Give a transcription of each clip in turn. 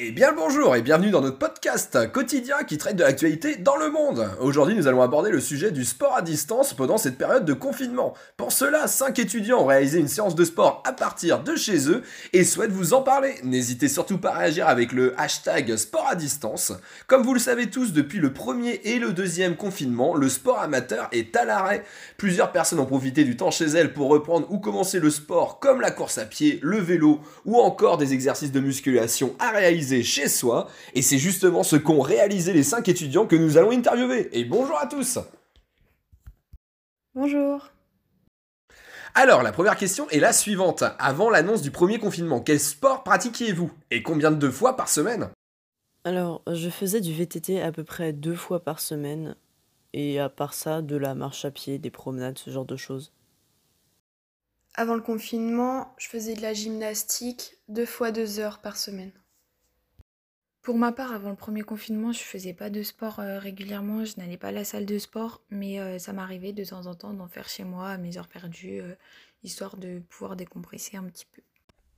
Eh bien le bonjour et bienvenue dans notre podcast quotidien qui traite de l'actualité dans le monde. Aujourd'hui nous allons aborder le sujet du sport à distance pendant cette période de confinement. Pour cela, 5 étudiants ont réalisé une séance de sport à partir de chez eux et souhaitent vous en parler. N'hésitez surtout pas à réagir avec le hashtag sport à distance. Comme vous le savez tous, depuis le premier et le deuxième confinement, le sport amateur est à l'arrêt. Plusieurs personnes ont profité du temps chez elles pour reprendre ou commencer le sport comme la course à pied, le vélo ou encore des exercices de musculation à réaliser chez soi, et c'est justement ce qu'ont réalisé les 5 étudiants que nous allons interviewer. Et bonjour à tous Bonjour alors, la première question est la suivante. Avant l'annonce du premier confinement, quel sport pratiquiez-vous? Et combien de fois par semaine? Alors, je faisais du VTT à peu près deux fois par semaine. Et à part ça, de la marche à pied, des promenades, ce genre de choses. Avant le confinement, je faisais de la gymnastique deux fois deux heures par semaine. Pour ma part, avant le premier confinement, je faisais pas de sport euh, régulièrement, je n'allais pas à la salle de sport, mais euh, ça m'arrivait de temps en temps d'en faire chez moi à mes heures perdues, euh, histoire de pouvoir décompresser un petit peu.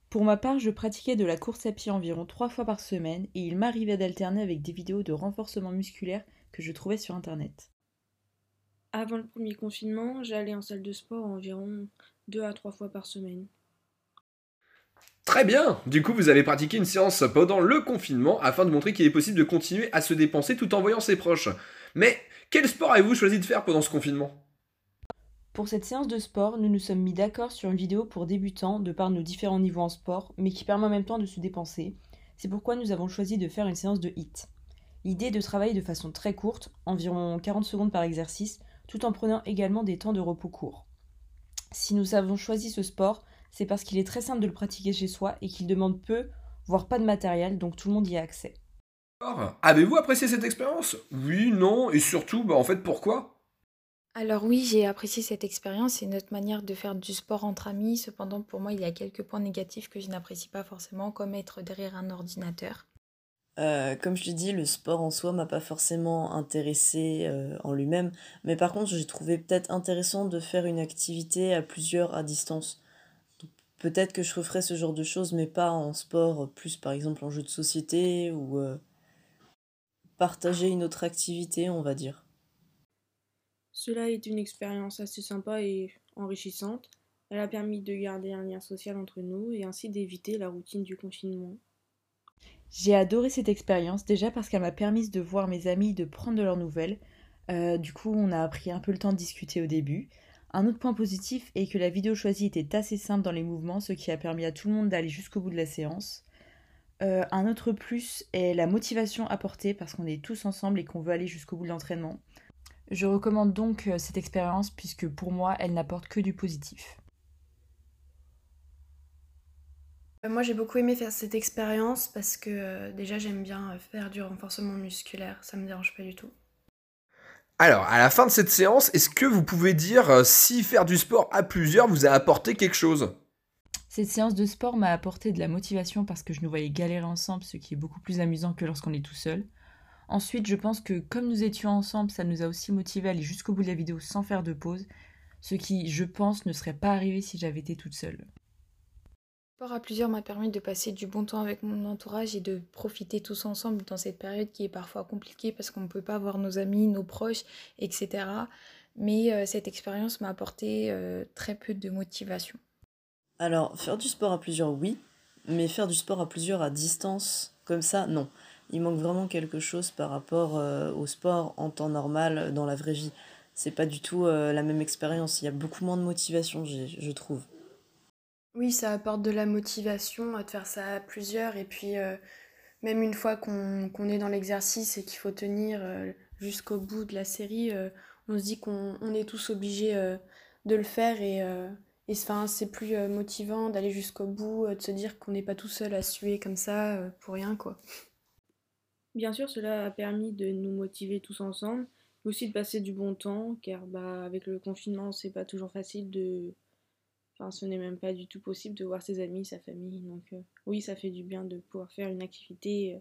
Pour ma part, je pratiquais de la course à pied environ trois fois par semaine et il m'arrivait d'alterner avec des vidéos de renforcement musculaire que je trouvais sur internet. Avant le premier confinement, j'allais en salle de sport environ deux à trois fois par semaine. Très bien Du coup, vous avez pratiqué une séance pendant le confinement afin de montrer qu'il est possible de continuer à se dépenser tout en voyant ses proches. Mais quel sport avez-vous choisi de faire pendant ce confinement? Pour cette séance de sport, nous nous sommes mis d'accord sur une vidéo pour débutants de par nos différents niveaux en sport, mais qui permet en même temps de se dépenser. C'est pourquoi nous avons choisi de faire une séance de HIT. L'idée est de travailler de façon très courte, environ 40 secondes par exercice, tout en prenant également des temps de repos courts. Si nous avons choisi ce sport, c'est parce qu'il est très simple de le pratiquer chez soi et qu'il demande peu, voire pas de matériel, donc tout le monde y a accès. Avez-vous apprécié cette expérience? Oui, non, et surtout, bah, en fait, pourquoi? Alors oui, j'ai apprécié cette expérience, c'est notre manière de faire du sport entre amis. Cependant, pour moi, il y a quelques points négatifs que je n'apprécie pas forcément, comme être derrière un ordinateur. Euh, comme je te dis, le sport en soi m'a pas forcément intéressé euh, en lui-même, mais par contre, j'ai trouvé peut-être intéressant de faire une activité à plusieurs à distance. Peut-être que je referais ce genre de choses, mais pas en sport, plus par exemple en jeu de société ou euh, partager une autre activité, on va dire. Cela est une expérience assez sympa et enrichissante. Elle a permis de garder un lien social entre nous et ainsi d'éviter la routine du confinement. J'ai adoré cette expérience déjà parce qu'elle m'a permis de voir mes amis, de prendre de leurs nouvelles. Euh, du coup, on a pris un peu le temps de discuter au début. Un autre point positif est que la vidéo choisie était assez simple dans les mouvements, ce qui a permis à tout le monde d'aller jusqu'au bout de la séance. Euh, un autre plus est la motivation apportée parce qu'on est tous ensemble et qu'on veut aller jusqu'au bout de l'entraînement. Je recommande donc euh, cette expérience puisque pour moi elle n'apporte que du positif. Euh, moi j'ai beaucoup aimé faire cette expérience parce que déjà j'aime bien faire du renforcement musculaire, ça me dérange pas du tout. Alors, à la fin de cette séance, est-ce que vous pouvez dire euh, si faire du sport à plusieurs vous a apporté quelque chose? Cette séance de sport m'a apporté de la motivation parce que je nous voyais galérer ensemble, ce qui est beaucoup plus amusant que lorsqu'on est tout seul. Ensuite, je pense que comme nous étions ensemble, ça nous a aussi motivé à aller jusqu'au bout de la vidéo sans faire de pause, ce qui, je pense, ne serait pas arrivé si j'avais été toute seule sport à plusieurs m'a permis de passer du bon temps avec mon entourage et de profiter tous ensemble dans cette période qui est parfois compliquée parce qu'on ne peut pas voir nos amis, nos proches, etc. Mais euh, cette expérience m'a apporté euh, très peu de motivation. Alors, faire du sport à plusieurs, oui, mais faire du sport à plusieurs à distance, comme ça, non. Il manque vraiment quelque chose par rapport euh, au sport en temps normal dans la vraie vie. C'est pas du tout la même expérience. Il y a beaucoup moins de motivation, je trouve. Oui, ça apporte de la motivation de faire ça à plusieurs et puis euh, même une fois qu'on est dans l'exercice et qu'il faut tenir euh, jusqu'au bout de la série, euh, on se dit qu'on est tous obligés de le faire et, et c'est plus motivant d'aller jusqu'au bout, de se dire qu'on n'est pas tout seul à suer comme ça pour rien quoi. Bien sûr, cela a permis de nous motiver tous ensemble, mais aussi de passer du bon temps, car bah, avec le confinement, c'est pas toujours facile de ce n'est même pas du tout possible de voir ses amis, sa famille. Donc euh, oui, ça fait du bien de pouvoir faire une activité euh,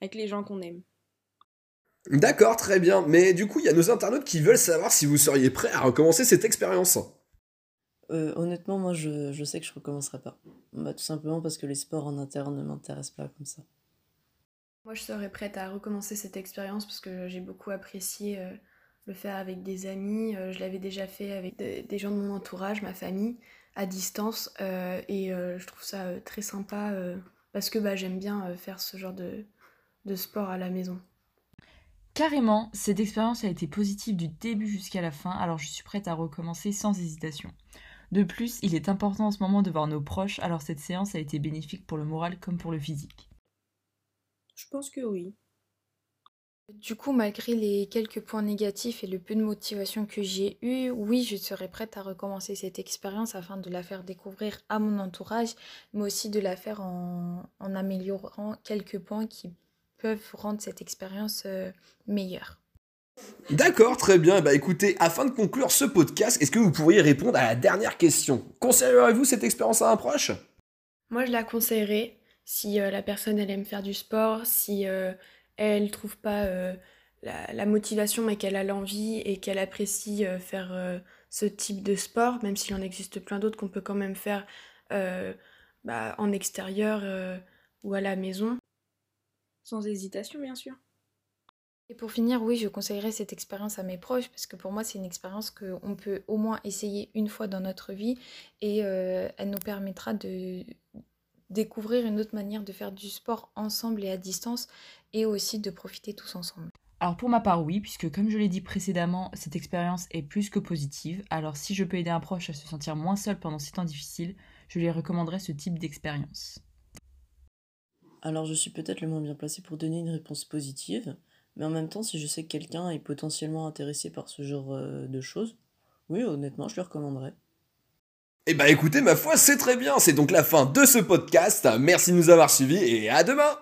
avec les gens qu'on aime. D'accord, très bien. Mais du coup, il y a nos internautes qui veulent savoir si vous seriez prêt à recommencer cette expérience. Euh, honnêtement, moi, je, sais que je recommencerai pas. Bah, tout simplement parce que les sports en interne ne m'intéressent pas comme ça. Moi, je serais prête à recommencer cette expérience parce que j'ai beaucoup apprécié euh, le faire avec des amis. Euh, je l'avais déjà fait avec des gens de mon entourage, ma famille, à distance. Euh, et je trouve ça très sympa parce que bah, j'aime bien faire ce genre de, de sport à la maison. Carrément, cette expérience a été positive du début jusqu'à la fin, alors je suis prête à recommencer sans hésitation. De plus, il est important en ce moment de voir nos proches, alors cette séance a été bénéfique pour le moral comme pour le physique. Je pense que oui. Du coup, malgré les quelques points négatifs et le peu de motivation que j'ai eu, oui, je serais prête à recommencer cette expérience afin de la faire découvrir à mon entourage, mais aussi de la faire en, en améliorant quelques points qui peuvent rendre cette expérience euh, meilleure. D'accord, très bien. Bah écoutez, afin de conclure ce podcast, est-ce que vous pourriez répondre à la dernière question? Conseillerez-vous cette expérience à un proche? Moi, je la conseillerais si euh, la personne elle aime faire du sport, si euh, elle trouve pas la, motivation mais qu'elle a l'envie et qu'elle apprécie faire ce type de sport, même s'il en existe plein d'autres qu'on peut quand même faire bah, en extérieur ou à la maison. Sans hésitation, bien sûr. Et pour finir, oui, je conseillerais cette expérience à mes proches parce que pour moi, c'est une expérience qu'on peut au moins essayer une fois dans notre vie et euh, elle nous permettra de découvrir une autre manière de faire du sport ensemble et à distance et aussi de profiter tous ensemble. Alors pour ma part, oui, puisque comme je l'ai dit précédemment, cette expérience est plus que positive. Alors si je peux aider un proche à se sentir moins seul pendant ces temps difficiles, je lui recommanderais ce type d'expérience. Alors je suis peut-être le moins bien placé pour donner une réponse positive, mais en même temps, si je sais que quelqu'un est potentiellement intéressé par ce genre euh, de choses, oui, honnêtement, je lui recommanderais. Eh bah écoutez, ma foi, c'est très bien, c'est donc la fin de ce podcast. Merci de nous avoir suivis et à demain